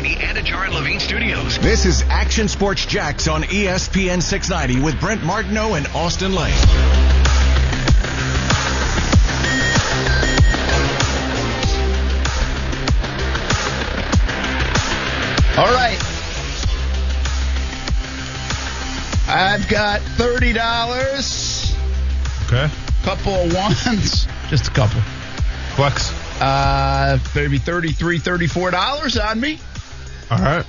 ESPN 690 Anidjar and Levine studios. This is Action Sports Jax on ESPN 690 with Brent Martineau and Austin Lane. All right. I've got thirty dollars. Okay. Couple of ones. Just a couple. Flex. Uh maybe $33, 34 dollars on me. All right.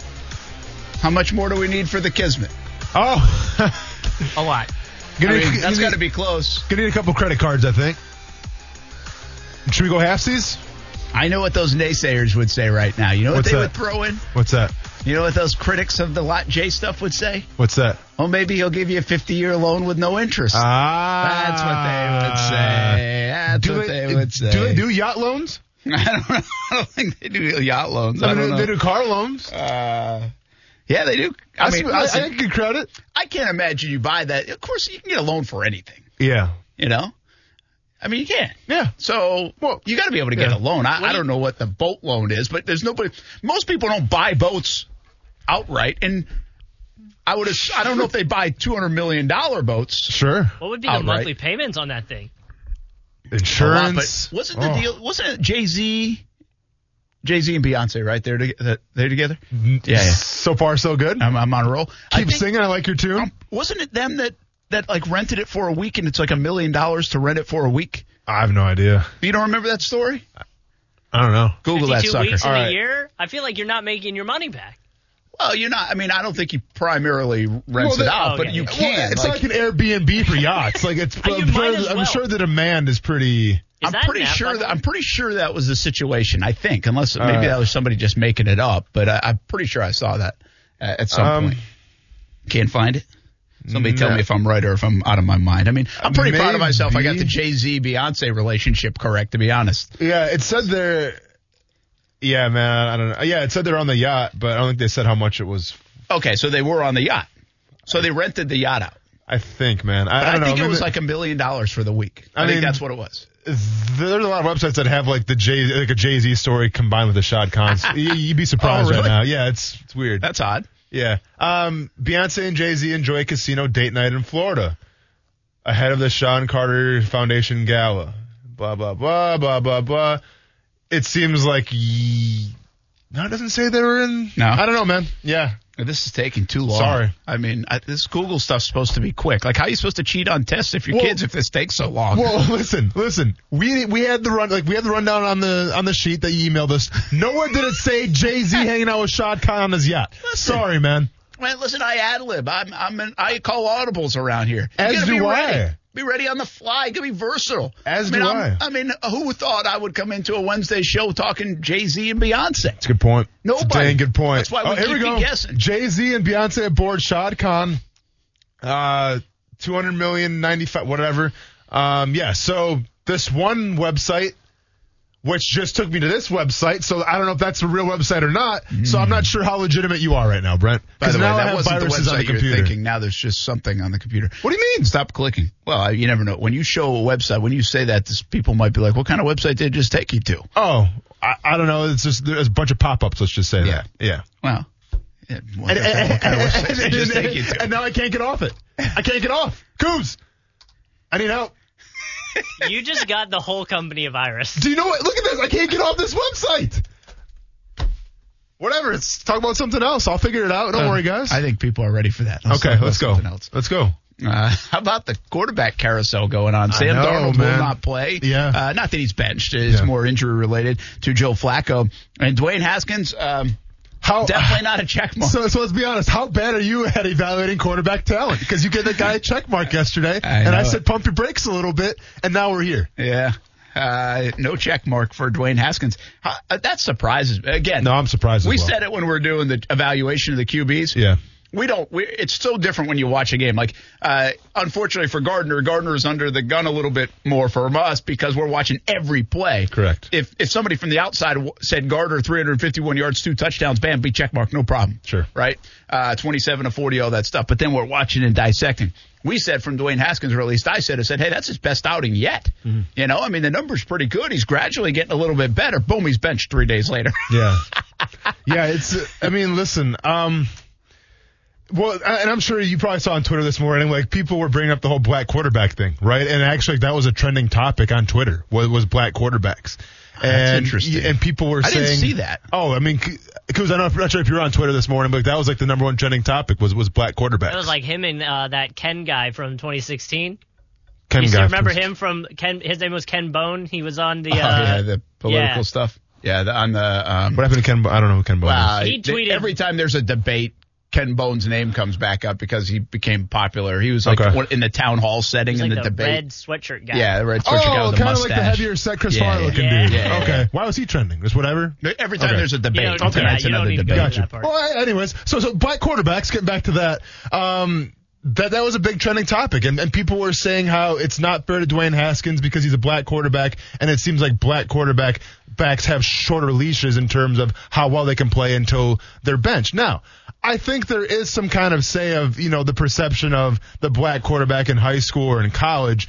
How much more do we need for the Kismet? Oh. A lot. gonna, I mean, need, that's gonna, got to be close. gonna need a couple credit cards, I think. Should we go halfsies? I know what those naysayers would say right now. You know what What's they that? would throw in? What's that? You know what those critics of the Lot J stuff would say? What's that? Oh, maybe he'll give you a 50 year loan with no interest. Ah. That's what they would say. That's Do what they, they, would say. do they do yacht loans? I don't know. I don't think they do yacht loans. I, I don't mean, know. they do car loans. Uh, yeah, they do. I, I, mean, I, listen, I think good credit. I can't imagine you buy that. Of course, you can get a loan for anything. Yeah. You know, I mean, you can. Yeah. So Well, you got to be able to get yeah. a loan. I, I do don't know what the boat loan is, but there's nobody. Most people don't buy boats outright, and I would. ass- I don't know if they buy two hundred million dollar boats. Sure. What would be the monthly payments on that thing? A lot, Insurance. wasn't the Oh. deal? Wasn't it Jay Z? Jay Z and Beyonce, right? They're to, they're together. Yeah, yeah. So far, so good. I'm, I'm on a roll. I Keep think- singing. I like your tune. Um, wasn't it them that that like rented it for a week and it's like a million dollars to rent it for a week? I have no idea. You don't remember that story? I don't know. Google that sucker. weeks in All a year? I feel like you're not making your money back. Well, you're not. I mean, I don't think he primarily rents Well, it out, oh, but yeah, you yeah. can. Well, it's like, like, an Airbnb for yachts. Like it's. I'm, sure, as I'm well. sure the demand is pretty. Is I'm pretty an sure that I'm pretty sure that was the situation. I think, unless maybe right. that was somebody just making it up, but I, I'm pretty sure I saw that at some Um, point. Can't find it. Somebody tell me if I'm right or if I'm out of my mind. I mean, I'm pretty proud of myself. I got the Jay Z Beyonce relationship correct, to be honest. Yeah, it said they're. Yeah, man. I don't know. Yeah, it said they're on the yacht, but I don't think they said how much it was. Okay, so they were on the yacht. So they rented the yacht out. I think, man. I, I I, think know. it was like a million dollars for the week. I, I think that's what it was. There's a lot of websites that have like the Jay, like a Jay Z story combined with a Shad Khan. you, you'd be surprised Oh, really? right now. Yeah, it's it's weird. That's odd. Yeah. Um, Beyonce and Jay Z enjoy casino date night in Florida ahead of the Shawn Carter Foundation gala. Blah blah blah blah blah blah. It seems like ye- no, it doesn't say they were in. No. I don't know, man. Yeah. This is taking too long. Sorry. I mean, I, this Google stuff's supposed to be quick. Like, how are you supposed to cheat on tests if your Well- kids if this takes so long? Well, listen, listen. We we had the run like we had the rundown on the on the sheet that you emailed us. Nowhere did it say Jay Z hanging out with Shad Khan on his yacht. Sorry, man. Man, listen, I ad lib. I'm, I'm an, I call audibles around here. You As do I. ready. Be ready on the fly. You gotta be versatile. As I mean, do I'm- I. I mean, who thought I would come into a Wednesday show talking Jay Z and Beyonce? That's a good point. It's a Nobody. dang good point. That's why we oh, here keep we go. guessing. Jay Z and Beyonce aboard Shad Khan. Uh, two hundred million, ninety five, whatever. Um, yeah. So this one website, which just took me to this website, so I don't know if that's a real website or not. So I'm not sure how legitimate you are right now, Brent. Mm. By the way, that wasn't the on the website you're computer. thinking. Now there's just something on the computer. What do you mean? Stop clicking. Well, you never know. When you show a website, when you say that, this, people might be like, "What kind of website did it just take you to?" Oh, I, I don't know. It's just there's a bunch of pop-ups. Let's just say Yeah. that. Yeah. Well, yeah, what, what kind of website did just take you to? and now I can't get off it. I can't get off. Coos, I need help. You just got the whole company a virus. Do you know what? Look at this. I can't get off this website. Whatever. Let's talk about something else. I'll figure it out. Don't worry, guys. I think people are ready for that. Let's okay, let's go. something else. Let's go. Uh, how about the quarterback carousel going on? Sam know, Darnold man. will not play. Yeah. Uh, not that he's benched. It's Yeah. more injury related to Joe Flacco. And Dwayne Haskins, um, How definitely not a check mark. So, so let's be honest. How bad are you at evaluating quarterback talent? Because you gave that guy a check mark yesterday, and I said pump your brakes a little bit, and now we're here. yeah. Uh, no check mark for Dwayne Haskins. Uh, that surprises me. Again, No, I'm surprised. we well. said it when we are doing the evaluation of the QBs. Yeah. We don't. We, it's so different when you watch a game. Like, uh, unfortunately for Gardner, Gardner is under the gun a little bit more for us because we're watching every play. Correct. If if somebody from the outside w- said Gardner 351 yards, two touchdowns, bam, B check mark, no problem. Sure. Right. Uh, 27 to 40, all that stuff. But then we're watching and dissecting. We said from Dwayne Haskins, or at least I said, I said, hey, that's his best outing yet. Mm-hmm. You know, I mean, the number's pretty good. He's gradually getting a little bit better. Boom, he's benched three days later. Yeah. yeah, it's I mean, listen, um well, and I'm sure you probably saw on Twitter this morning, like people were bringing up the whole black quarterback thing, right? And actually, that was a trending topic on Twitter. Was, was black quarterbacks? And, interesting. And people were saying. I saying, didn't see that. Oh, I mean, because I'm not, I'm sure if you were on Twitter this morning, but that was like the number one trending topic was was black quarterbacks. It was like him and uh, that Ken guy from 2016. Ken you Guy remember from- him from Ken? His name was Ken Bone. He was on the. oh, Uh, yeah, the political yeah. stuff. Yeah, the, on the. Um, What happened to Ken? Bo- I don't know who Ken Bone Wow, is. He tweeted- every time there's a debate. Ken Bone's name comes back up because he became popular. He was like Okay. in the town hall setting He's in like the, the debate. red sweatshirt guy. Yeah, the red sweatshirt guy Oh, with the mustache. kind of like the heavier set Chris Yeah, Farley looking yeah. dude. Yeah, yeah, okay, yeah. why was he trending? Just whatever. Every time Okay. there's a debate, don't, Okay. yeah, tonight's another need to go debate. to Gotcha. Well, anyways, so so black quarterbacks. Getting back to that, um, that that was a big trending topic, and, and people were saying how it's not fair to Dwayne Haskins because he's a black quarterback, and it seems like black quarterback backs have shorter leashes in terms of how well they can play until they're benched. Now, I think there is some kind of say of you know the perception of the black quarterback in high school or in college.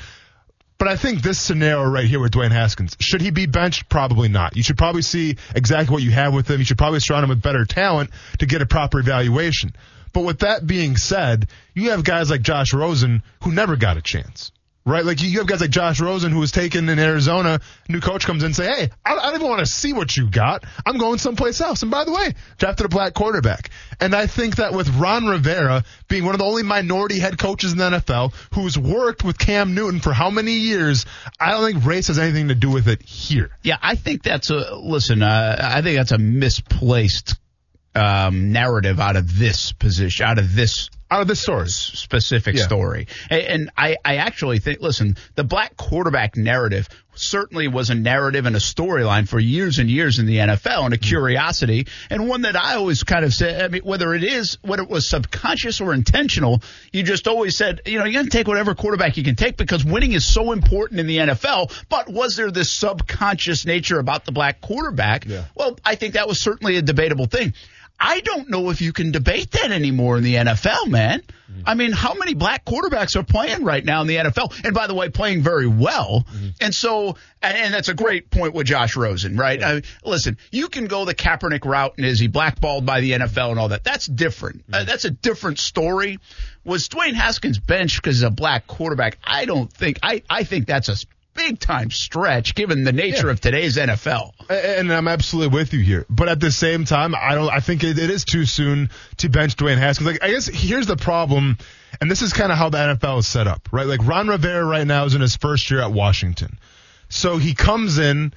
But I think this scenario right here with Dwayne Haskins, should he be benched? Probably not. You should probably see exactly what you have with him. You should probably surround him with better talent to get a proper evaluation. But with that being said, you have guys like Josh Rosen who never got a chance. Right? Like you have guys like Josh Rosen who was taken in Arizona. New coach comes in and say, Hey, I, I don't even want to see what you got. I'm going someplace else. And by the way, drafted a black quarterback. And I think that with Ron Rivera being one of the only minority head coaches in the NFL who's worked with Cam Newton for how many years, I don't think race has anything to do with it here. Yeah, I think that's a listen. Uh, I think that's a misplaced um, narrative out of this position, out of this Out of this story. specific Yeah. story. And, and I, I actually think, listen, the black quarterback narrative certainly was a narrative and a storyline for years and years in the NFL and a curiosity and one that I always kind of said, I mean, whether it is, whether it was subconscious or intentional, you just always said, you know, you got to take whatever quarterback you can take because winning is so important in the NFL. But was there this subconscious nature about the black quarterback? Yeah. Well, I think that was certainly a debatable thing. I don't know if you can debate that anymore in the NFL, man. Mm-hmm. I mean, how many black quarterbacks are playing right now in the NFL? And by the way, playing very well. Mm-hmm. And so, and, that's a great point with Josh Rosen, right? I mean, listen, you can go the Kaepernick route and is he blackballed by the NFL and all that? That's different. Mm-hmm. Uh, that's a different story. Was Dwayne Haskins benched because he's a black quarterback? I don't think. I I think that's a big time stretch given the nature Yeah. of today's NFL. And I'm absolutely with you here. But at the same time, I don't. I think it, it is too soon to bench Dwayne Haskins. Like, I guess here's the problem, and this is kind of how the NFL is set up, right? Like Ron Rivera right now is in his first year at Washington, so he comes in.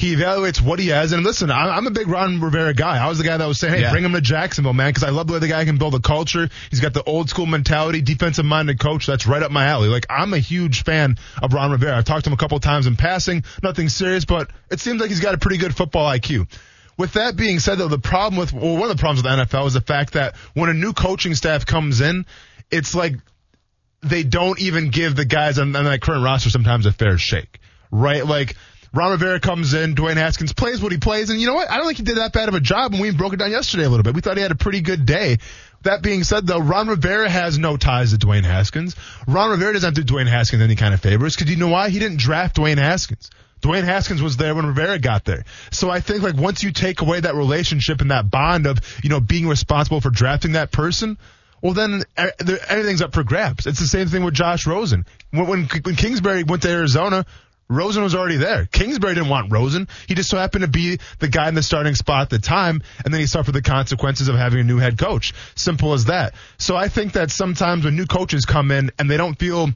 He evaluates what he has, and listen, I'm, I'm a big Ron Rivera guy. I was the guy that was saying, "Hey, Yeah. bring him to Jacksonville, man," because I love the way the guy can build a culture. He's got the old school mentality, defensive minded coach. That's right up my alley. Like I'm a huge fan of Ron Rivera. I've talked to him a couple times in passing, nothing serious, but it seems like he's got a pretty good football IQ. With that being said, though, the problem with well, one of the problems with the NFL is the fact that when a new coaching staff comes in, it's like they don't even give the guys on, on that current roster sometimes a fair shake, right? Like Ron Rivera comes in, Dwayne Haskins plays what he plays, and you know what? I don't think he did that bad of a job, and we broke it down yesterday a little bit. We thought he had a pretty good day. That being said, though, Ron Rivera has no ties to Dwayne Haskins. Ron Rivera doesn't do Dwayne Haskins any kind of favors because you know why? He didn't draft Dwayne Haskins. Dwayne Haskins was there when Rivera got there. So I think like once you take away that relationship and that bond of, you know, being responsible for drafting that person, well then eh, e- everything's up for grabs. It's the same thing with Josh Rosen. When, when, when Kingsbury went to Arizona, Rosen was already there. Kingsbury didn't want Rosen. He just so happened to be the guy in the starting spot at the time, and then he suffered the consequences of having a new head coach. Simple as that. So I think that sometimes when new coaches come in and they don't feel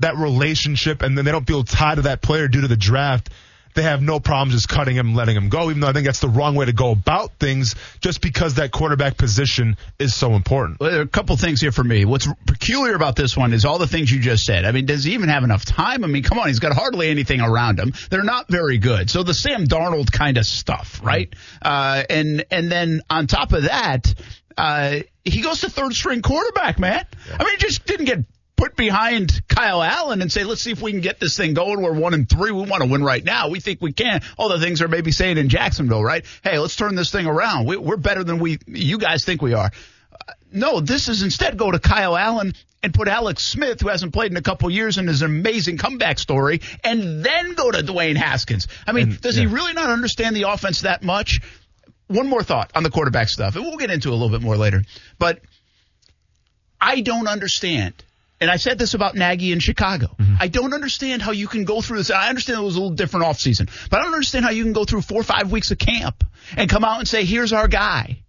that relationship and then they don't feel tied to that player due to the draft, they have no problems just cutting him, letting him go, even though I think that's the wrong way to go about things just because that quarterback position is so important. Well, there are a couple things here for me. What's peculiar about this one is all the things you just said. I mean, does he even have enough time? I mean, come on, he's got hardly anything around him. They're not very good. So the Sam Darnold kind of stuff, right? Uh, and and then on top of that, uh, he goes to third string quarterback, man. I mean, he just didn't get put behind Kyle Allen and say, let's see if we can get this thing going. We're one and three. We want to win right now. We think we can. All the things are maybe saying in Jacksonville, right? Hey, let's turn this thing around. We, we're better than we, you guys think we are. Uh, no, this is instead go to Kyle Allen and put Alex Smith, who hasn't played in a couple years and is an amazing comeback story, and then go to Dwayne Haskins. I mean, And- does yeah. he really not understand the offense that much? One more thought on the quarterback stuff, and we'll get into it a little bit more later. But I don't understand. And I said this about Nagy in Chicago. Mm-hmm. I don't understand how you can go through this. I understand it was a little different offseason, but I don't understand how you can go through four or five weeks of camp and come out and say, here's our guy.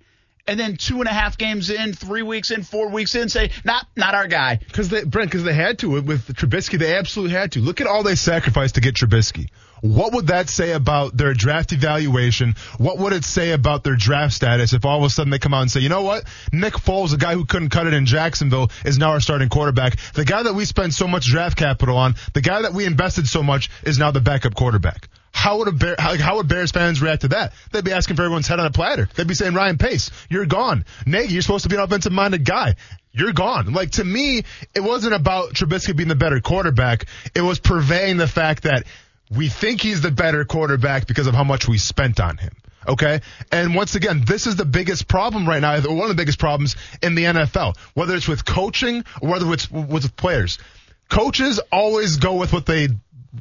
And then two and a half games in, three weeks in, four weeks in, say, not, not our guy. Because they, Brent, because they had to with Trubisky, they absolutely had to. Look at all they sacrificed to get Trubisky. What would that say about their draft evaluation? What would it say about their draft status if all of a sudden they come out and say, you know what, Nick Foles, the guy who couldn't cut it in Jacksonville, is now our starting quarterback. The guy that we spent so much draft capital on, the guy that we invested so much, is now the backup quarterback. How would a Bear, how, how would Bears fans react to that? They'd be asking for everyone's head on a platter. They'd be saying, Ryan Pace, you're gone. Nagy, you're supposed to be an offensive minded guy. You're gone. Like to me, it wasn't about Trubisky being the better quarterback. It was purveying the fact that we think he's the better quarterback because of how much we spent on him. Okay. And once again, this is the biggest problem right now, one of the biggest problems in the NFL, whether it's with coaching or whether it's with players. Coaches always go with what they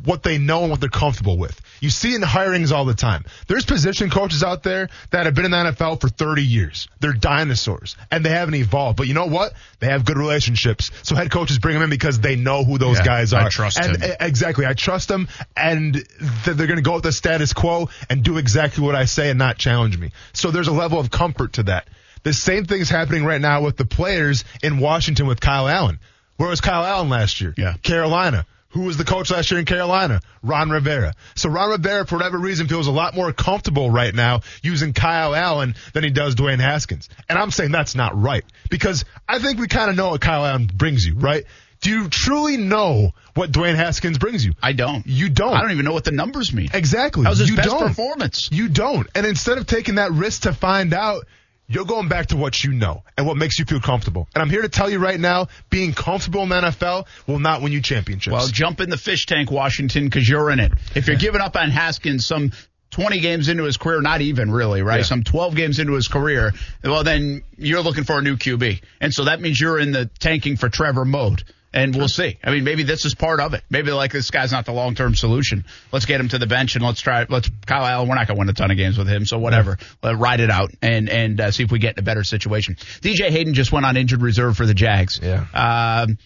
what they know and what they're comfortable with. You see it in hirings all the time. There's position coaches out there that have been in the NFL for 30 years. They're dinosaurs and they haven't evolved. But you know what? They have good relationships. So head coaches bring them in because they know who those Yeah, guys I are. trust and, him. Exactly. I trust them and th- they're going to go with the status quo and do exactly what I say and not challenge me. So there's a level of comfort to that. The same thing is happening right now with the players in Washington with Kyle Allen. Where was Kyle Allen last year? Yeah. Carolina. Who was the coach last year in Carolina? Ron Rivera. So Ron Rivera, for whatever reason, feels a lot more comfortable right now using Kyle Allen than he does Dwayne Haskins. And I'm saying that's not right because I think we kind of know what Kyle Allen brings you, right? Do you truly know what Dwayne Haskins brings you? I don't. You don't. I don't even know what the numbers mean. Exactly. That was his you best don't. performance. You don't. And instead of taking that risk to find out, you're going back to what you know and what makes you feel comfortable. And I'm here to tell you right now, being comfortable in the NFL will not win you championships. Well, jump in the fish tank, Washington, because you're in it. If you're giving up on Haskins some 20 games into his career, not even really, right? Yeah. Some 12 games into his career, well, then you're looking for a new QB. And so that means you're in the tanking for Trevor mode. And we'll see. I mean, maybe this is part of it. Maybe like this guy's not the long term solution. Let's get him to the bench and let's try. Let's Kyle Allen. We're not going to win a ton of games with him, so whatever. Let ride it out and and uh, see if we get in a better situation. DJ Hayden just went on injured reserve for the Jags. Yeah. Um,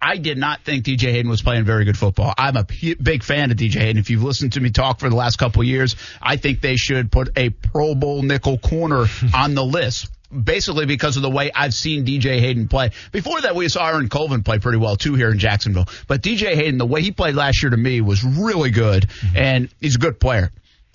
I did not think DJ Hayden was playing very good football. I'm a p- big fan of DJ Hayden. If you've listened to me talk for the last couple of years, I think they should put a Pro Bowl nickel corner on the list. Basically, because of the way I've seen DJ Hayden play. Before that, we saw Aaron Colvin play pretty well too here in Jacksonville. But DJ Hayden, the way he played last year to me was really good, mm-hmm. and he's a good player.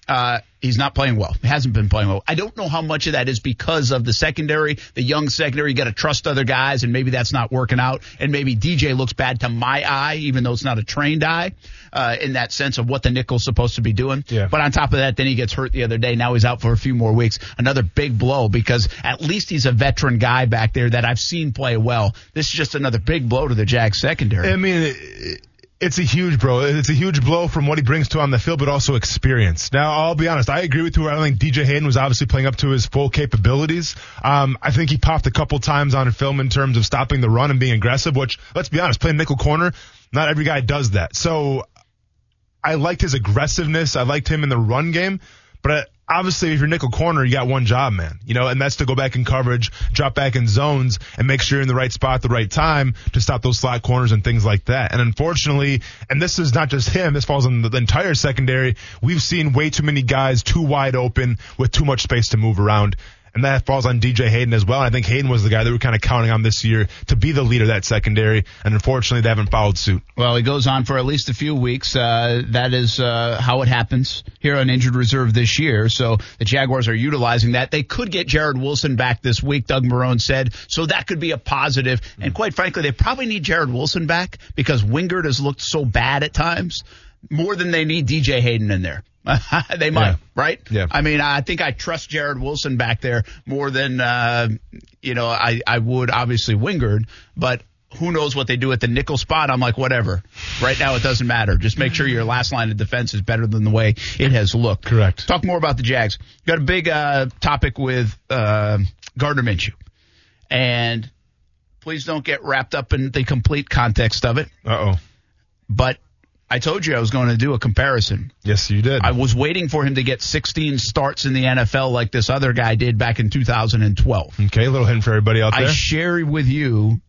Uh, he's not playing well. He hasn't been playing well. I don't know how much of that is because of the secondary, the young secondary. You got to trust other guys, and maybe that's not working out. And maybe DJ looks bad to my eye, even though it's not a trained eye, uh, in that sense of what the nickel's supposed to be doing. Yeah. But on top of that, then he gets hurt the other day. Now he's out for a few more weeks. Another big blow because at least he's a veteran guy back there that I've seen play well. This is just another big blow to the Jags secondary. I mean, it, it's a huge bro. It's a huge blow from what he brings to on the field, but also experience. Now, I'll be honest. I agree with you. I don't think DJ Hayden was obviously playing up to his full capabilities. Um, I think he popped a couple times on film in terms of stopping the run and being aggressive. Which, let's be honest, playing nickel corner, not every guy does that. So, I liked his aggressiveness. I liked him in the run game, but. uh, Obviously, if you're nickel corner, you got one job, man. You know, and that's to go back in coverage, drop back in zones, and make sure you're in the right spot at the right time to stop those slot corners and things like that. And unfortunately, and this is not just him, this falls on the, the entire secondary. We've seen way too many guys too wide open with too much space to move around. And that falls on DJ Hayden as well. And I think Hayden was the guy that we're kind of counting on this year to be the leader of that secondary, and unfortunately, they haven't followed suit. Well, he goes on for at least a few weeks. Uh, that is uh, how it happens here on injured reserve this year. So the Jaguars are utilizing that. They could get Jarrod Wilson back this week, Doug Marrone said. So that could be a positive. And quite frankly, they probably need Jarrod Wilson back because Wingard has looked so bad at times more than they need DJ Hayden in there. they might, Yeah. right? Yeah. I mean, I think I trust Jarrod Wilson back there more than, uh, you know, I, I would obviously Wingard, but who knows what they do at the nickel spot? I'm like, whatever. Right now, it doesn't matter. Just make sure your last line of defense is better than the way it has looked. Correct. Talk more about the Jags. Got a big uh, topic with uh, Gardner Minshew, and please don't get wrapped up in the complete context of it. Uh oh. But I told you I was going to do a comparison. Yes, you did. I was waiting for him to get 16 starts in the NFL like this other guy did back in 2012. okay, a little hint for everybody out there. I share with you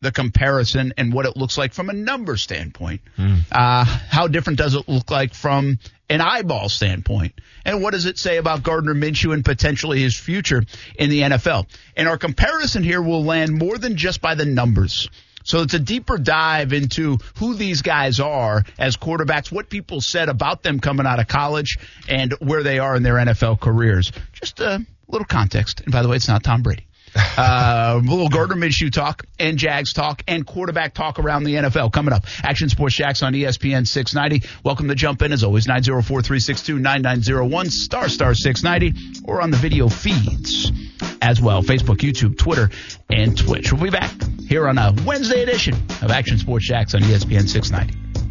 the comparison and what it looks like from a number standpoint. Uh, how different does it look like from an eyeball standpoint? And what does it say about Gardner Minshew and potentially his future in the NFL? And our comparison here will land more than just by the numbers. So it's a deeper dive into who these guys are as quarterbacks, what people said about them coming out of college, and where they are in their NFL careers. Just a little context. And by the way, it's not Tom Brady. Uh, a little Gardner Minshew talk and Jags talk and quarterback talk around the NFL coming up. Action Sports Jax on ESPN 690. Welcome to jump in as always 904-362-9901 star star 690 or on the video feeds as well. Facebook, YouTube, Twitter, and Twitch. We'll be back here on a Wednesday edition of Action Sports Jax on ESPN 690.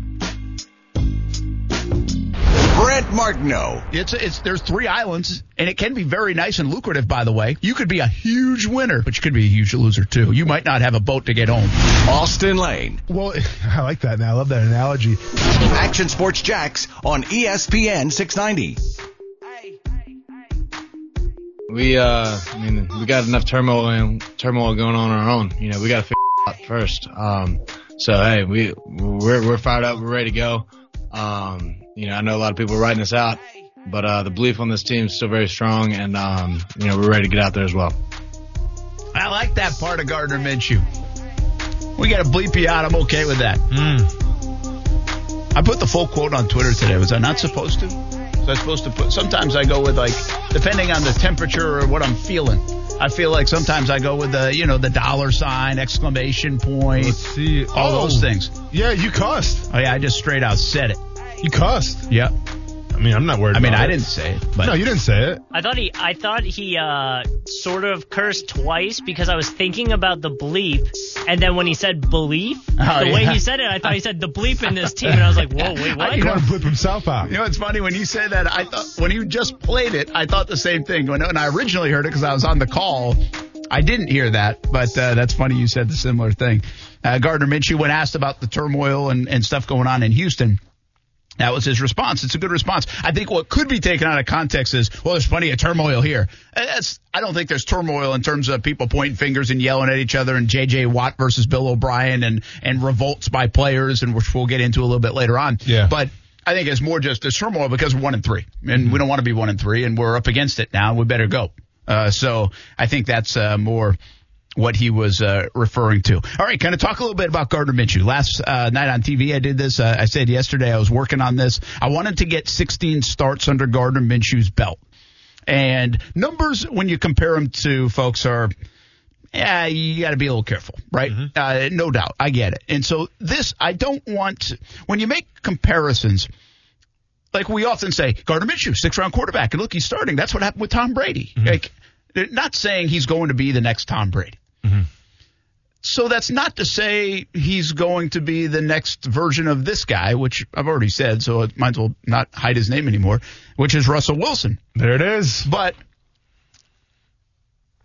Brent Martineau. It's it's there's three islands, and it can be very nice and lucrative. By the way, you could be a huge winner, but you could be a huge loser too. You might not have a boat to get home. Austin Lane. well, I like that. Now I love that analogy. Action Sports Jax on ESPN 690. we uh I mean we got enough turmoil and turmoil going on our own. You know, we got to figure it out first. Um so hey, we we're we're fired up, we're ready to go. Um you know, I know a lot of people are writing us out, but uh the belief on this team is still very strong and um you know, we're ready to get out there as well. I like that part of Gardner Minshew. We got to bleep you out. I'm okay with that. I put the full quote on Twitter today. Was I not supposed to? Was I supposed to put? Sometimes I go with like, depending on the temperature or what I'm feeling. I feel like sometimes I go with the, you know, the dollar sign, exclamation point, Let's see. all Oh. those things. Yeah, you cussed. Oh yeah, I just straight out said it. You cussed. Yeah. I mean, I'm not worried. I mean, about I it. didn't say it, but No, you didn't say it. I thought he I thought he uh sort of cursed twice because I was thinking about the bleep and then when he said belief, Oh, the way he said it, I thought he said the bleep in this team and I was like, Whoa, wait, what? You want to flip himself out. You know, it's funny when you say that. I thought when you just played it, I thought the same thing. When, when I originally heard it, because I was on the call, I didn't hear that. But uh, that's funny you said the similar thing. Uh, Gardner Minshew, when asked about the turmoil and, and stuff going on in Houston. That was his response. It's a good response. I think what could be taken out of context is, well, there's plenty of turmoil here. Uh, That's, I don't think there's turmoil in terms of people pointing fingers and yelling at each other and J.J. Watt versus Bill O'Brien and, and revolts by players, and which we'll get into a little bit later on. Yeah. But I think it's more just there's turmoil because we're one and three, and we don't want to be one and three, and we're up against it now. We better go. Uh, so I think that's uh, more what he was uh, referring to. All right, kind of talk a little bit about Gardner Minshew. Last uh, night on TV, I did this. Uh, I said yesterday I was working on this. I wanted to get 16 starts under Gardner Minshew's belt, and numbers when you compare them to folks are. Yeah, you got to be a little careful, right? Uh, no doubt. I get it. And so this, I don't want, when you make comparisons, like we often say, Gardner Minshew, six round quarterback, and look, he's starting. That's what happened with Tom Brady. Like, they're not saying he's going to be the next Tom Brady. Mm-hmm. So that's not to say he's going to be the next version of this guy, which I've already said, so it might as well not hide his name anymore, which is Russell Wilson. There it is. But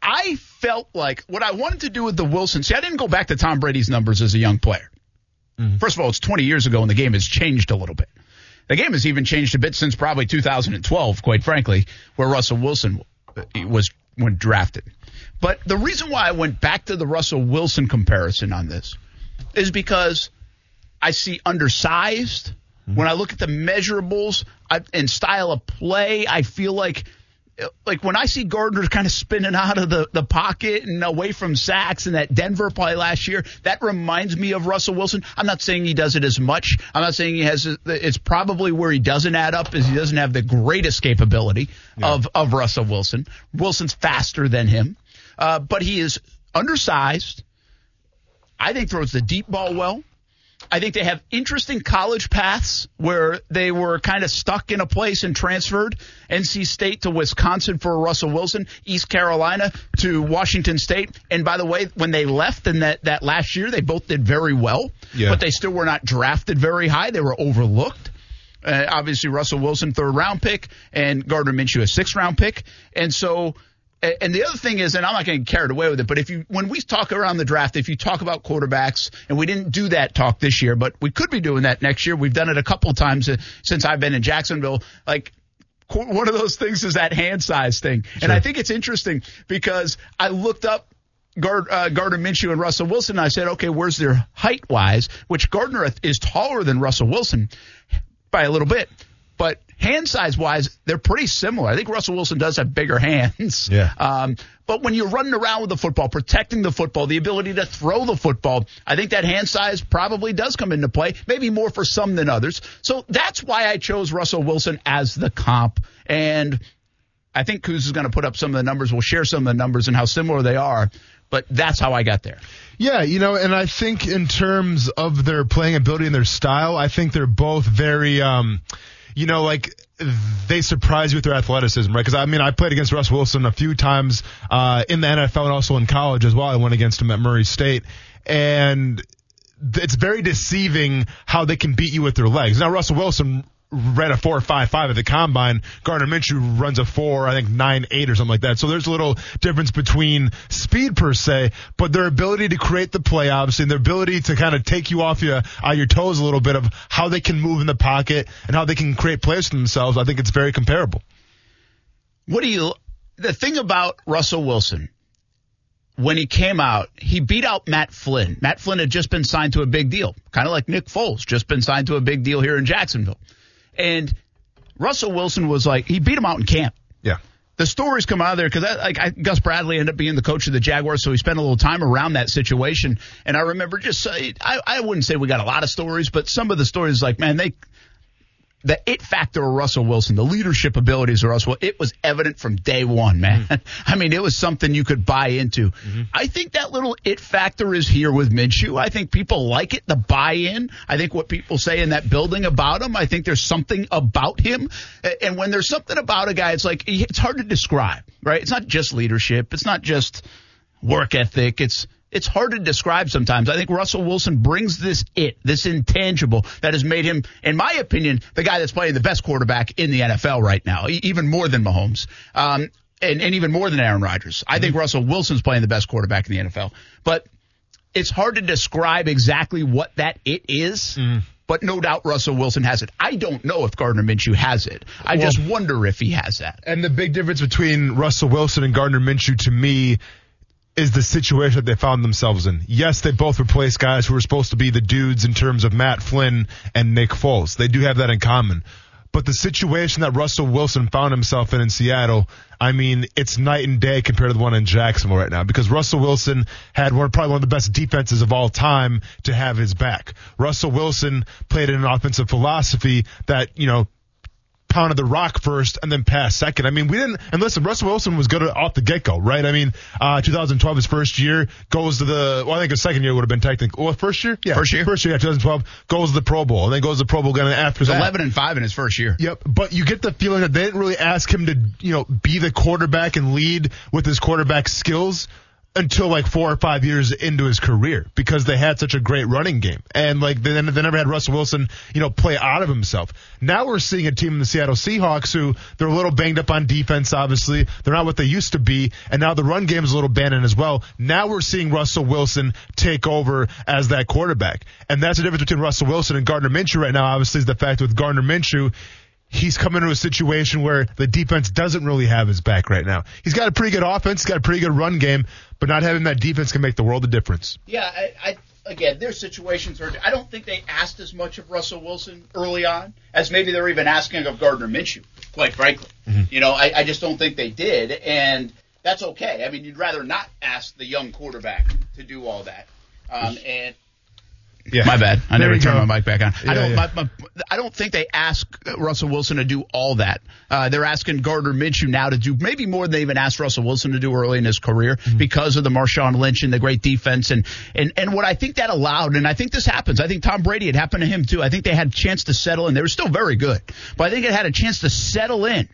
I felt like what I wanted to do with the Wilson. See, I didn't go back to Tom Brady's numbers as a young player. Mm-hmm. First of all, it's 20 years ago, and the game has changed a little bit. The game has even changed a bit since probably 2012, quite frankly, where Russell Wilson uh, was when drafted. But the reason why I went back to the Russell Wilson comparison on this is because I see undersized. Mm-hmm. When I look at the measurables I, and style of play, I feel like like when I see Gardner kind of spinning out of the, the pocket and away from sacks and that Denver play last year, that reminds me of Russell Wilson. I'm not saying he does it as much. I'm not saying he has. It's probably where he doesn't add up is he doesn't have the greatest capability yeah. of of Russell Wilson. Wilson's faster than him, uh, but he is undersized. I think throws the deep ball well. I think they have interesting college paths where they were kind of stuck in a place and transferred. NC State to Wisconsin for Russell Wilson, East Carolina to Washington State. And by the way, when they left in that, that last year, they both did very well, yeah. but they still were not drafted very high. They were overlooked. Uh, obviously, Russell Wilson, third round pick, and Gardner Minshew, a sixth round pick. And so and the other thing is, and I'm not going to get carried away with it, but if you, when we talk around the draft, if you talk about quarterbacks, and we didn't do that talk this year, but we could be doing that next year. We've done it a couple times uh, since I've been in Jacksonville. Like, one of those things is that hand size thing. Sure. And I think it's interesting because I looked up Gard, uh, Gardner Minshew and Russell Wilson. And I said, okay, where's their height wise? Which Gardner is taller than Russell Wilson by a little bit. Hand size wise, they're pretty similar. I think Russell Wilson does have bigger hands. Yeah. Um, but when you're running around with the football, protecting the football, the ability to throw the football, I think that hand size probably does come into play, maybe more for some than others. So that's why I chose Russell Wilson as the comp. And I think Kuz is going to put up some of the numbers. We'll share some of the numbers and how similar they are. But that's how I got there. Yeah, you know, and I think in terms of their playing ability and their style, I think they're both very, um, you know, like they surprise you with their athleticism, right? Because I mean, I played against Russ Wilson a few times uh, in the NFL and also in college as well. I went against him at Murray State, and it's very deceiving how they can beat you with their legs. Now, Russell Wilson ran a four five five at the combine. Gardner Minshew runs a four, I think nine eight or something like that. So there's a little difference between speed per se, but their ability to create the play, obviously, and their ability to kind of take you off your out your toes a little bit of how they can move in the pocket and how they can create plays for themselves. I think it's very comparable. What do you? The thing about Russell Wilson when he came out, he beat out Matt Flynn. Matt Flynn had just been signed to a big deal, kind of like Nick Foles, just been signed to a big deal here in Jacksonville. And Russell Wilson was like, he beat him out in camp. Yeah. The stories come out of there because like I, Gus Bradley ended up being the coach of the Jaguars, so he spent a little time around that situation. And I remember just uh, I I wouldn't say we got a lot of stories, but some of the stories like man they the it factor of Russell Wilson, the leadership abilities of Russell, it was evident from day one, man. Mm-hmm. I mean, it was something you could buy into. Mm-hmm. I think that little it factor is here with Minshew. I think people like it, the buy in. I think what people say in that building about him, I think there's something about him. And when there's something about a guy, it's like, it's hard to describe, right? It's not just leadership. It's not just work ethic. It's, it's hard to describe sometimes. I think Russell Wilson brings this it, this intangible that has made him, in my opinion, the guy that's playing the best quarterback in the NFL right now, even more than Mahomes. Um, and, and even more than Aaron Rodgers. I mm-hmm. think Russell Wilson's playing the best quarterback in the NFL. But it's hard to describe exactly what that it is. Mm. But no doubt Russell Wilson has it. I don't know if Gardner Minshew has it. I well, just wonder if he has that. And the big difference between Russell Wilson and Gardner Minshew to me is the situation that they found themselves in. Yes, they both replaced guys who were supposed to be the dudes in terms of Matt Flynn and Nick Foles. They do have that in common. But the situation that Russell Wilson found himself in in Seattle, I mean, it's night and day compared to the one in Jacksonville right now because Russell Wilson had one, probably one of the best defenses of all time to have his back. Russell Wilson played in an offensive philosophy that, you know, pounded the rock first and then passed second. I mean, we didn't. And listen, Russell Wilson was good off the get go, right? I mean, uh, 2012, his first year, goes to the. Well, I think his second year would have been technically. Well, first year, yeah, first year, first year, yeah, 2012, goes to the Pro Bowl, and then goes to the Pro Bowl again after that. 11 and five in his first year. Yep, but you get the feeling that they didn't really ask him to, you know, be the quarterback and lead with his quarterback skills until like four or five years into his career because they had such a great running game and like they, they never had Russell Wilson, you know, play out of himself. Now we're seeing a team in the Seattle Seahawks who they're a little banged up on defense. Obviously, they're not what they used to be, and now the run game is a little abandoned as well. Now we're seeing Russell Wilson take over as that quarterback, and that's the difference between Russell Wilson and Gardner Minshew right now. Obviously, is the fact with Gardner Minshew he's come into a situation where the defense doesn't really have his back right now. He's got a pretty good offense, got a pretty good run game, but not having that defense can make the world a difference. Yeah, I, I again, their situations are. I don't think they asked as much of Russell Wilson early on as maybe they're even asking of Gardner Minshew. quite frankly. You know, I, I just don't think they did, and that's okay. I mean, you'd rather not ask the young quarterback to do all that. Um, and Yeah. my bad. I There never turned go. my mic back on. I don't. yeah. My, my, I don't think they ask Russell Wilson to do all that. Uh, they're asking Gardner Minshew now to do maybe more than they even asked Russell Wilson to do early in his career Mm-hmm. because of the Marshawn Lynch and the great defense and and and what I think that allowed. And I think this happens. I think Tom Brady it happened to him too. I think they had a chance to settle in. They were still very good, but I think it had a chance to settle in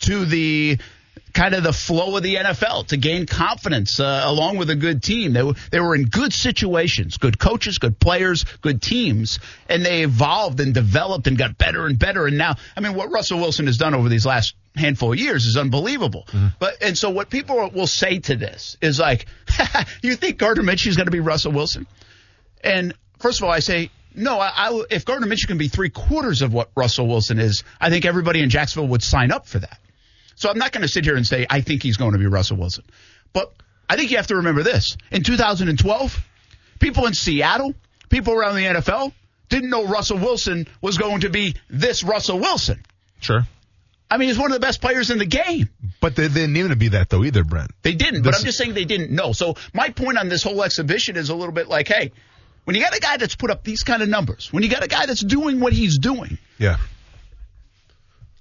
to the kind of the flow of the NFL to gain confidence uh, along with a good team. They were, they were in good situations, good coaches, good players, good teams, and they evolved and developed and got better and better. And now, I mean, what Russell Wilson has done over these last handful of years is unbelievable. But and so what people will say to this is like, you think Gardner Minshew is going to be Russell Wilson? And first of all, I say, no, I, I, if Gardner Minshew can be three quarters of what Russell Wilson is, I think everybody in Jacksonville would sign up for that. So I'm not going to sit here and say I think he's going to be Russell Wilson. But I think you have to remember this. In 2012, people in Seattle, people around the NFL didn't know Russell Wilson was going to be this Russell Wilson. Sure. I mean, he's one of the best players in the game. But they, didn't to be that though either, Brent. They didn't, but I'm just saying they didn't know. So my point on this whole exhibition is a little bit like, hey, when you got a guy that's put up these kind of numbers, when you got a guy that's doing what he's doing, Yeah.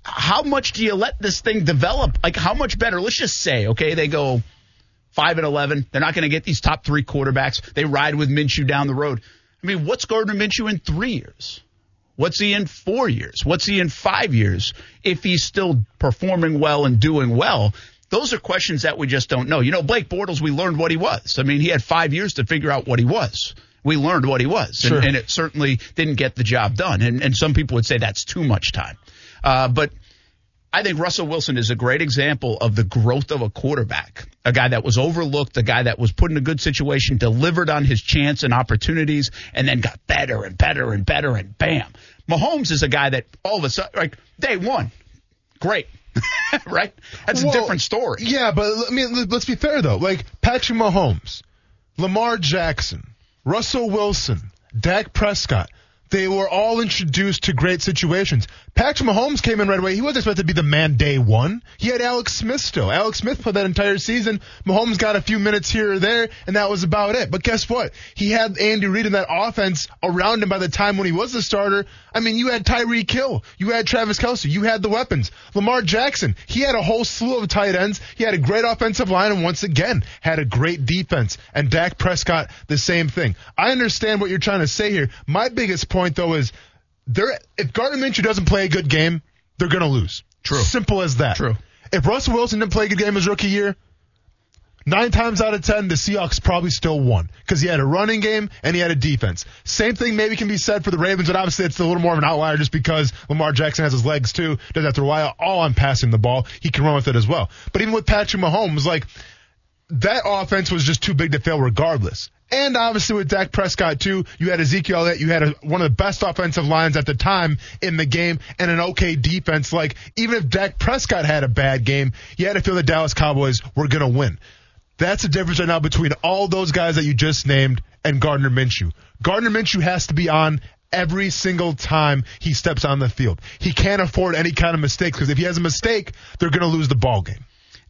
How much do you let this thing develop? Like, how much better? Let's just say, okay, they go five and eleven. They're not going to get these top three quarterbacks. They ride with Minshew down the road. I mean, what's Gardner Minshew in three years? What's he in four years? What's he in five years? If he's still performing well and doing well, those are questions that we just don't know. You know, Blake Bortles, we learned what he was. I mean, he had five years to figure out what he was. We learned what he was, and, and it certainly didn't get the job done. And, and some people would say that's too much time. Uh, but I think Russell Wilson is a great example of the growth of a quarterback, a guy that was overlooked, a guy that was put in a good situation, delivered on his chance and opportunities, and then got better and better and better, and bam. Mahomes is a guy that all of a sudden, like day one, great, right? That's a different story. Yeah, but I mean, let- let's be fair though. Like Patrick Mahomes, Lamar Jackson, Russell Wilson, Dak Prescott. They were all introduced to great situations. Patrick Mahomes came in right away. He wasn't expected to be the man day one. He had Alex Smith still. Alex Smith played that entire season. Mahomes got a few minutes here or there, and that was about it. But guess what? He had Andy Reid in that offense around him by the time when he was the starter. I mean, you had Tyreek Hill, You had Travis Kelce. You had the weapons. Lamar Jackson. He had a whole slew of tight ends. He had a great offensive line and once again had a great defense. And Dak Prescott, the same thing. I understand what you're trying to say here. My biggest point though is there, if Gardner Minshew doesn't play a good game, they're going to lose. True. Simple as that. True. If Russell Wilson didn't play a good game his rookie year, Nine times out of ten, the Seahawks probably still won because he had a running game and he had a defense. Same thing maybe can be said for the Ravens, but obviously it's a little more of an outlier just because Lamar Jackson has his legs too. Doesn't have to rely all on passing the ball. He can run with it as well. But even with Patrick Mahomes, like that offense was just too big to fail regardless. And obviously with Dak Prescott too, you had Ezekiel that you had a, one of the best offensive lines at the time in the game and an okay defense. Like even if Dak Prescott had a bad game, you had to feel the Dallas Cowboys were going to win. That's the difference right now between all those guys that you just named and Gardner Minshew. Gardner Minshew has to be on every single time he steps on the field. He can't afford any kind of mistakes because if he has a mistake, they're going to lose the ball game.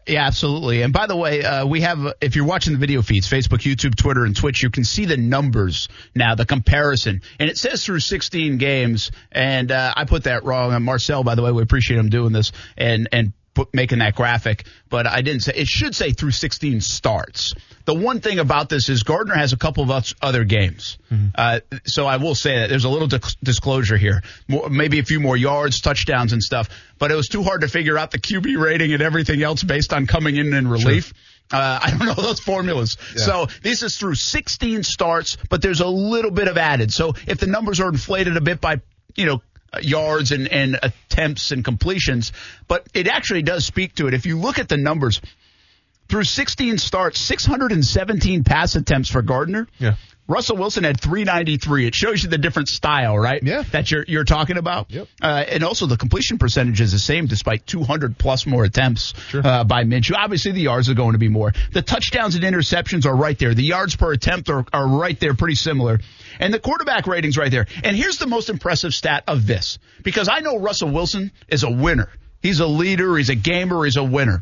Yeah, absolutely. And by the way, uh, we have, uh, if you're watching the video feeds, Facebook, YouTube, Twitter, and Twitch, you can see the numbers now, the comparison. And it says through 16 games, and uh, I put that wrong. And Marcel, by the way, we appreciate him doing this and, and making that graphic, but I didn't say, it should say through 16 starts. The one thing about this is Gardner has a couple of other games. Uh, so I will say that there's a little dis- disclosure here. More, maybe a few more yards, touchdowns, and stuff. But it was too hard to figure out the QB rating and everything else based on coming in in relief. Uh, I don't know those formulas. So this is through 16 starts, but there's a little bit of added. So if the numbers are inflated a bit by, you know, yards and, and attempts and completions, but it actually does speak to it. If you look at the numbers, through 16 starts, 617 pass attempts for Gardner. Yeah. Russell Wilson had 393. It shows you the different style, right? Yeah. That you're you're talking about. Yep. Uh, and also the completion percentage is the same, despite 200 plus more attempts uh, by Minshew. Obviously, the yards are going to be more. The touchdowns and interceptions are right there. The yards per attempt are, are right there, pretty similar. And the quarterback ratings right there. And here's the most impressive stat of this, because I know Russell Wilson is a winner. He's a leader. He's a gamer. He's a winner.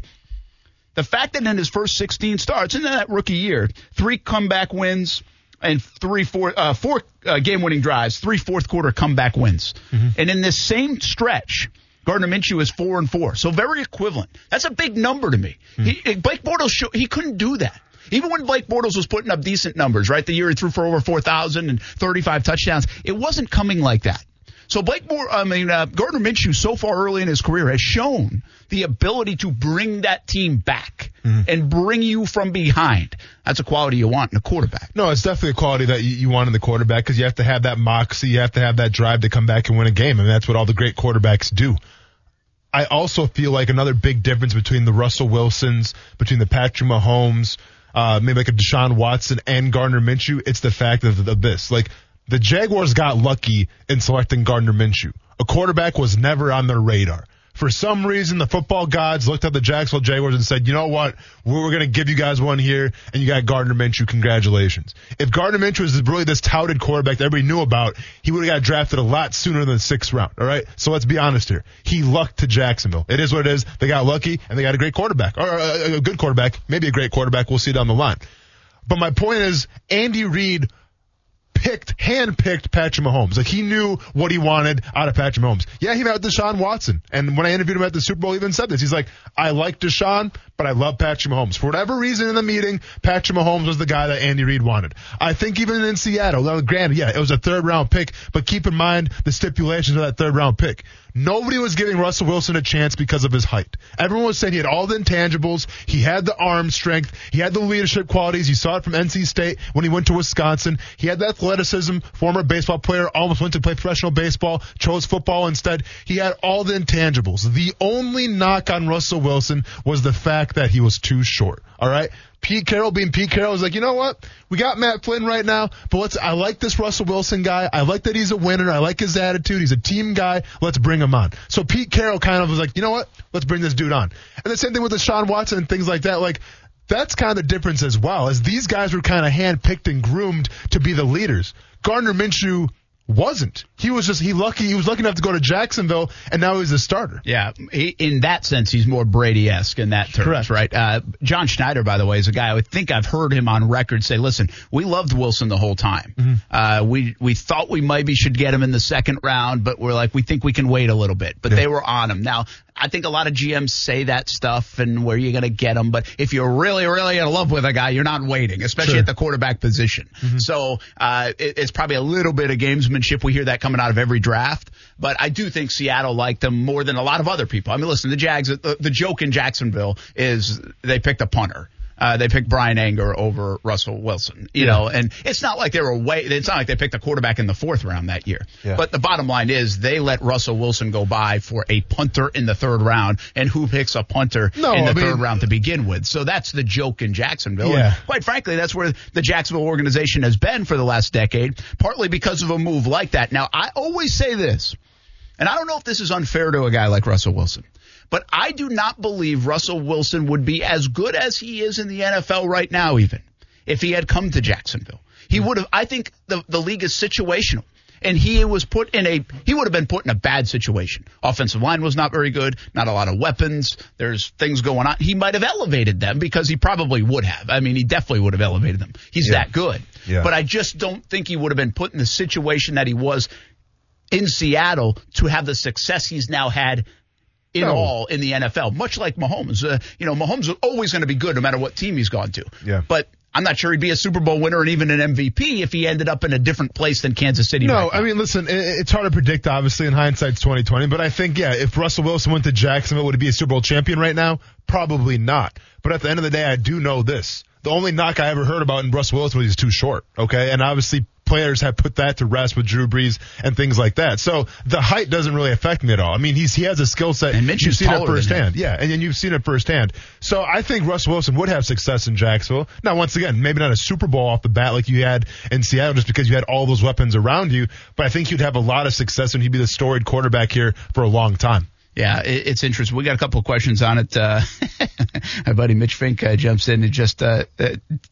The fact that in his first 16 starts in that rookie year, three comeback wins and three four uh, four uh, game winning drives, three fourth quarter comeback wins, and in this same stretch. Gardner Minshew is four and four, so very equivalent. That's a big number to me. He, Blake Bortles show, he couldn't do that. Even when Blake Bortles was putting up decent numbers, right? The year he threw for over 4,000 and 35 touchdowns, it wasn't coming like that. So Blake Moore, I mean, uh, Gardner Minshew so far early in his career has shown the ability to bring that team back and bring you from behind. That's a quality you want in a quarterback. No, it's definitely a quality that you, you want in the quarterback because you have to have that moxie, you have to have that drive to come back and win a game, and that's what all the great quarterbacks do. I also feel like another big difference between the Russell Wilsons, between the Patrick Mahomes, uh, maybe like a Deshaun Watson and Gardner Minshew, it's the fact of, of this. Like, the Jaguars got lucky in selecting Gardner Minshew. A quarterback was never on their radar. For some reason, the football gods looked at the Jacksonville Jaguars and said, you know what? We're, going to give you guys one here, and you got Gardner Minshew. Congratulations. If Gardner Minshew was really this touted quarterback that everybody knew about, he would have got drafted a lot sooner than the sixth round. All right? So let's be honest here. He lucked to Jacksonville. It is what it is. They got lucky, and they got a great quarterback, or a good quarterback, maybe a great quarterback. We'll see down the line. But my point is, Andy Reid picked, hand-picked Patrick Mahomes. Like he knew what he wanted out of Patrick Mahomes. Yeah, he with Deshaun Watson, and when I interviewed him at the Super Bowl, he even said this. He's like, "I like Deshaun, but I love Patrick Mahomes." For whatever reason in the meeting, Patrick Mahomes was the guy that Andy Reid wanted. I think even in Seattle, granted, yeah, it was a third-round pick, but keep in mind the stipulations of that third-round pick. Nobody was giving Russell Wilson a chance because of his height. Everyone was saying he had all the intangibles. He had the arm strength. He had the leadership qualities. You saw it from NC State when he went to Wisconsin. He had the athleticism. Former baseball player, almost went to play professional baseball, chose football instead. He had all the intangibles. The only knock on Russell Wilson was the fact that he was too short. All right. Pete Carroll being Pete Carroll was like, you know what? We got Matt Flynn right now, but let's, I like this Russell Wilson guy. I like that he's a winner. I like his attitude. He's a team guy. Let's bring him on. So Pete Carroll kind of was like, you know what? Let's bring this dude on. And the same thing with Deshaun Watson and things like that. Like, that's kind of the difference as well, as these guys were kind of handpicked and groomed to be the leaders. Gardner Minshew wasn't. He was just he lucky he was lucky enough to go to Jacksonville and now he's a starter. Yeah, he, in that sense, he's more Brady-esque in that terms, Correct. right? Uh, John Schneider, by the way, is a guy I think I've heard him on record say, "Listen, we loved Wilson the whole time. Mm-hmm. Uh, we we thought we maybe should get him in the second round, but we're like, we think we can wait a little bit." But they were on him. Now, I think a lot of GMs say that stuff and where you're going to get them. but if you're really, really in love with a guy, you're not waiting, especially Sure. at the quarterback position. So uh, it, it's probably a little bit of gamesmanship. We hear that coming out of every draft, but I do think Seattle liked him more than a lot of other people. I mean, listen, the Jags, the, the joke in Jacksonville is they picked a punter. Uh, they picked Bryan Anger over Russell Wilson, you know, and it's not like they were way, it's not like they picked a quarterback in the fourth round that year. Yeah. But the bottom line is they let Russell Wilson go by for a punter in the third round, and who picks a punter No, in the I mean- third round to begin with? So that's the joke in Jacksonville. Yeah. And quite frankly, that's where the Jacksonville organization has been for the last decade, partly because of a move like that. Now, I always say this, and I don't know if this is unfair to a guy like Russell Wilson, but I do not believe Russell Wilson would be as good as he is in the NFL right now, even if he had come to Jacksonville. He would have, I think the, the league is situational. And he was put in a, he would have been put in a bad situation. Offensive line was not very good, not a lot of weapons. There's things going on. He might have elevated them because he probably would have. I mean, he definitely would have elevated them. He's Yeah. that good. Yeah. But I just don't think he would have been put in the situation that he was in Seattle to have the success he's now had in No. all in the NFL. Much like Mahomes, uh, you know, Mahomes is always going to be good no matter what team he's gone to. Yeah. But I'm not sure he'd be a Super Bowl winner and even an MVP if he ended up in a different place than Kansas City. No, right. I mean, listen, it's hard to predict, obviously, in hindsight's 2020, but I think, yeah, if Russell Wilson went to Jacksonville, would he be a Super Bowl champion right now? Probably not. But at the end of the day, I do know this. The only knock I ever heard about in Russell Wilson was he's too short, okay? And obviously, players have put that to rest with Drew Brees and things like that. So the height doesn't really affect me at all. I mean, he's he has a skill set. And Minshew's You've seen it firsthand. Yeah, and then you've seen it firsthand. So I think Russell Wilson would have success in Jacksonville. Now, once again, maybe not a Super Bowl off the bat like you had in Seattle just because you had all those weapons around you, but I think you'd have a lot of success and he'd be the storied quarterback here for a long time. Yeah, it, it's interesting. We got a couple of questions on it. Uh, My buddy Mitch Fink uh, jumps in and just uh, uh,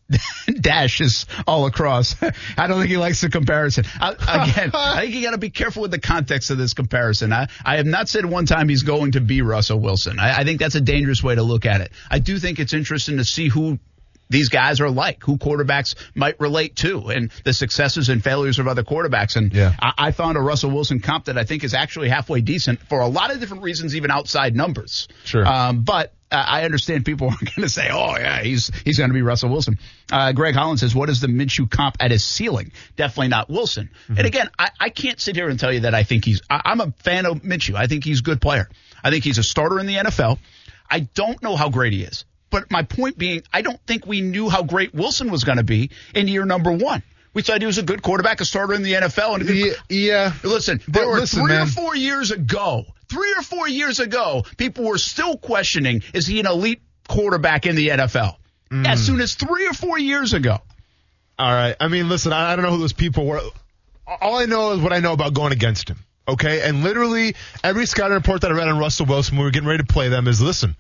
dashes all across. I don't think he likes the comparison. I, again, I think you got to be careful with the context of this comparison. I, I have not said one time he's going to be Russell Wilson. I, I think that's a dangerous way to look at it. I do think it's interesting to see who these guys are like, who quarterbacks might relate to, and the successes and failures of other quarterbacks. And Yeah. I, I found a Russell Wilson comp that I think is actually halfway decent for a lot of different reasons, even outside numbers. Sure. Um, but uh, I understand people are going to say, "Oh, yeah, he's he's going to be Russell Wilson." Uh, Greg Holland says, "What is the Minshew comp at his ceiling? Definitely not Wilson." And again, I, I can't sit here and tell you that I think he's. I, I'm a fan of Minshew. I think he's a good player. I think he's a starter in the NFL. I don't know how great he is, but my point being, I don't think we knew how great Wilson was going to be in year number one. We thought he was a good quarterback, a starter in the NFL, and a good Yeah, yeah. Listen, there were listen, three or four years ago, three or four years ago, people were still questioning is he an elite quarterback in the NFL? Mm. As soon as three or four years ago. All right. I mean, listen, I, I don't know who those people were. All I know is what I know about going against him. Okay. And literally every scouting report that I read on Russell Wilson when we were getting ready to play them is listen,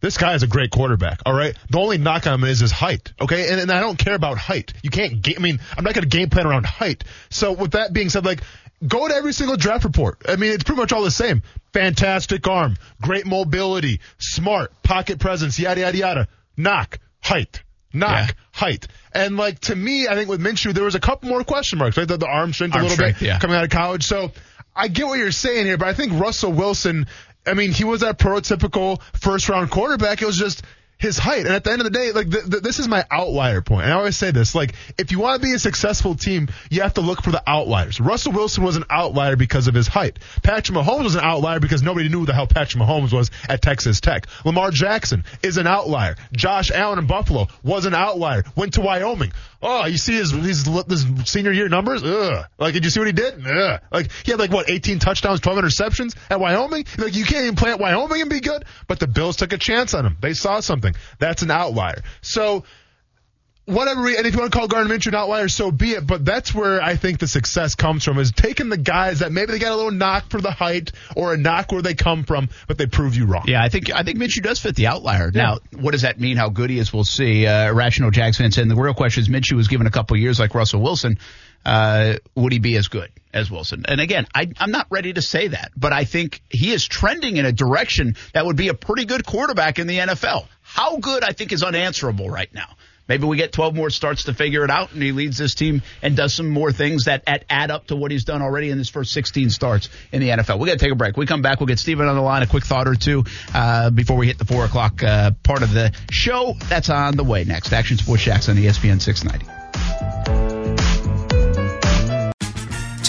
this guy is a great quarterback. All right. The only knock on him is his height. Okay. And, and I don't care about height. You can't ga- I mean, I'm not going to game plan around height. So with that being said, like, go to every single draft report. I mean, it's pretty much all the same. Fantastic arm, great mobility, smart, pocket presence, yada, yada, yada. Knock, height. Knock, Yeah. height. And like to me, I think with Minshew, there was a couple more question marks, right? The, the arm strength Arm a little strength, bit yeah. coming out of college. So I get what you're saying here, but I think Russell Wilson, I mean, he was that prototypical first round quarterback. It was just his height. And at the end of the day, like th- th- this is my outlier point. And I always say this, like if you want to be a successful team, you have to look for the outliers. Russell Wilson was an outlier because of his height. Patrick Mahomes was an outlier because nobody knew who the hell Patrick Mahomes was at Texas Tech. Lamar Jackson is an outlier. Josh Allen in Buffalo was an outlier. Went to Wyoming. Oh, you see his his, his senior year numbers? Ugh. Like, did you see what he did? Ugh. Like, he had like what, 18 touchdowns, 12 interceptions at Wyoming? Like, you can't even play at Wyoming and be good. But the Bills took a chance on him. They saw something. That's an outlier. So, whatever, and if you want to call Gardner Minshew an outlier, so be it. But that's where I think the success comes from is taking the guys that maybe they got a little knock for the height or a knock where they come from, but they prove you wrong. Yeah, I think I think Minshew does fit the outlier. Now, what does that mean? How good he is, we'll see. Uh, Rational Jags fan saying the real question is Minshew was given a couple years like Russell Wilson. Uh, would he be as good as Wilson? And again, I, I'm not ready to say that, but I think he is trending in a direction that would be a pretty good quarterback in the NFL. How good, I think, is unanswerable right now. Maybe we get 12 more starts to figure it out, and he leads this team and does some more things that add, up to what he's done already in his first 16 starts in the NFL. We got to take a break. We come back. We'll get Steven on the line. A quick thought or two uh, before we hit the four o'clock uh, part of the show. That's on the way next. Action Sports Jax on ESPN 690.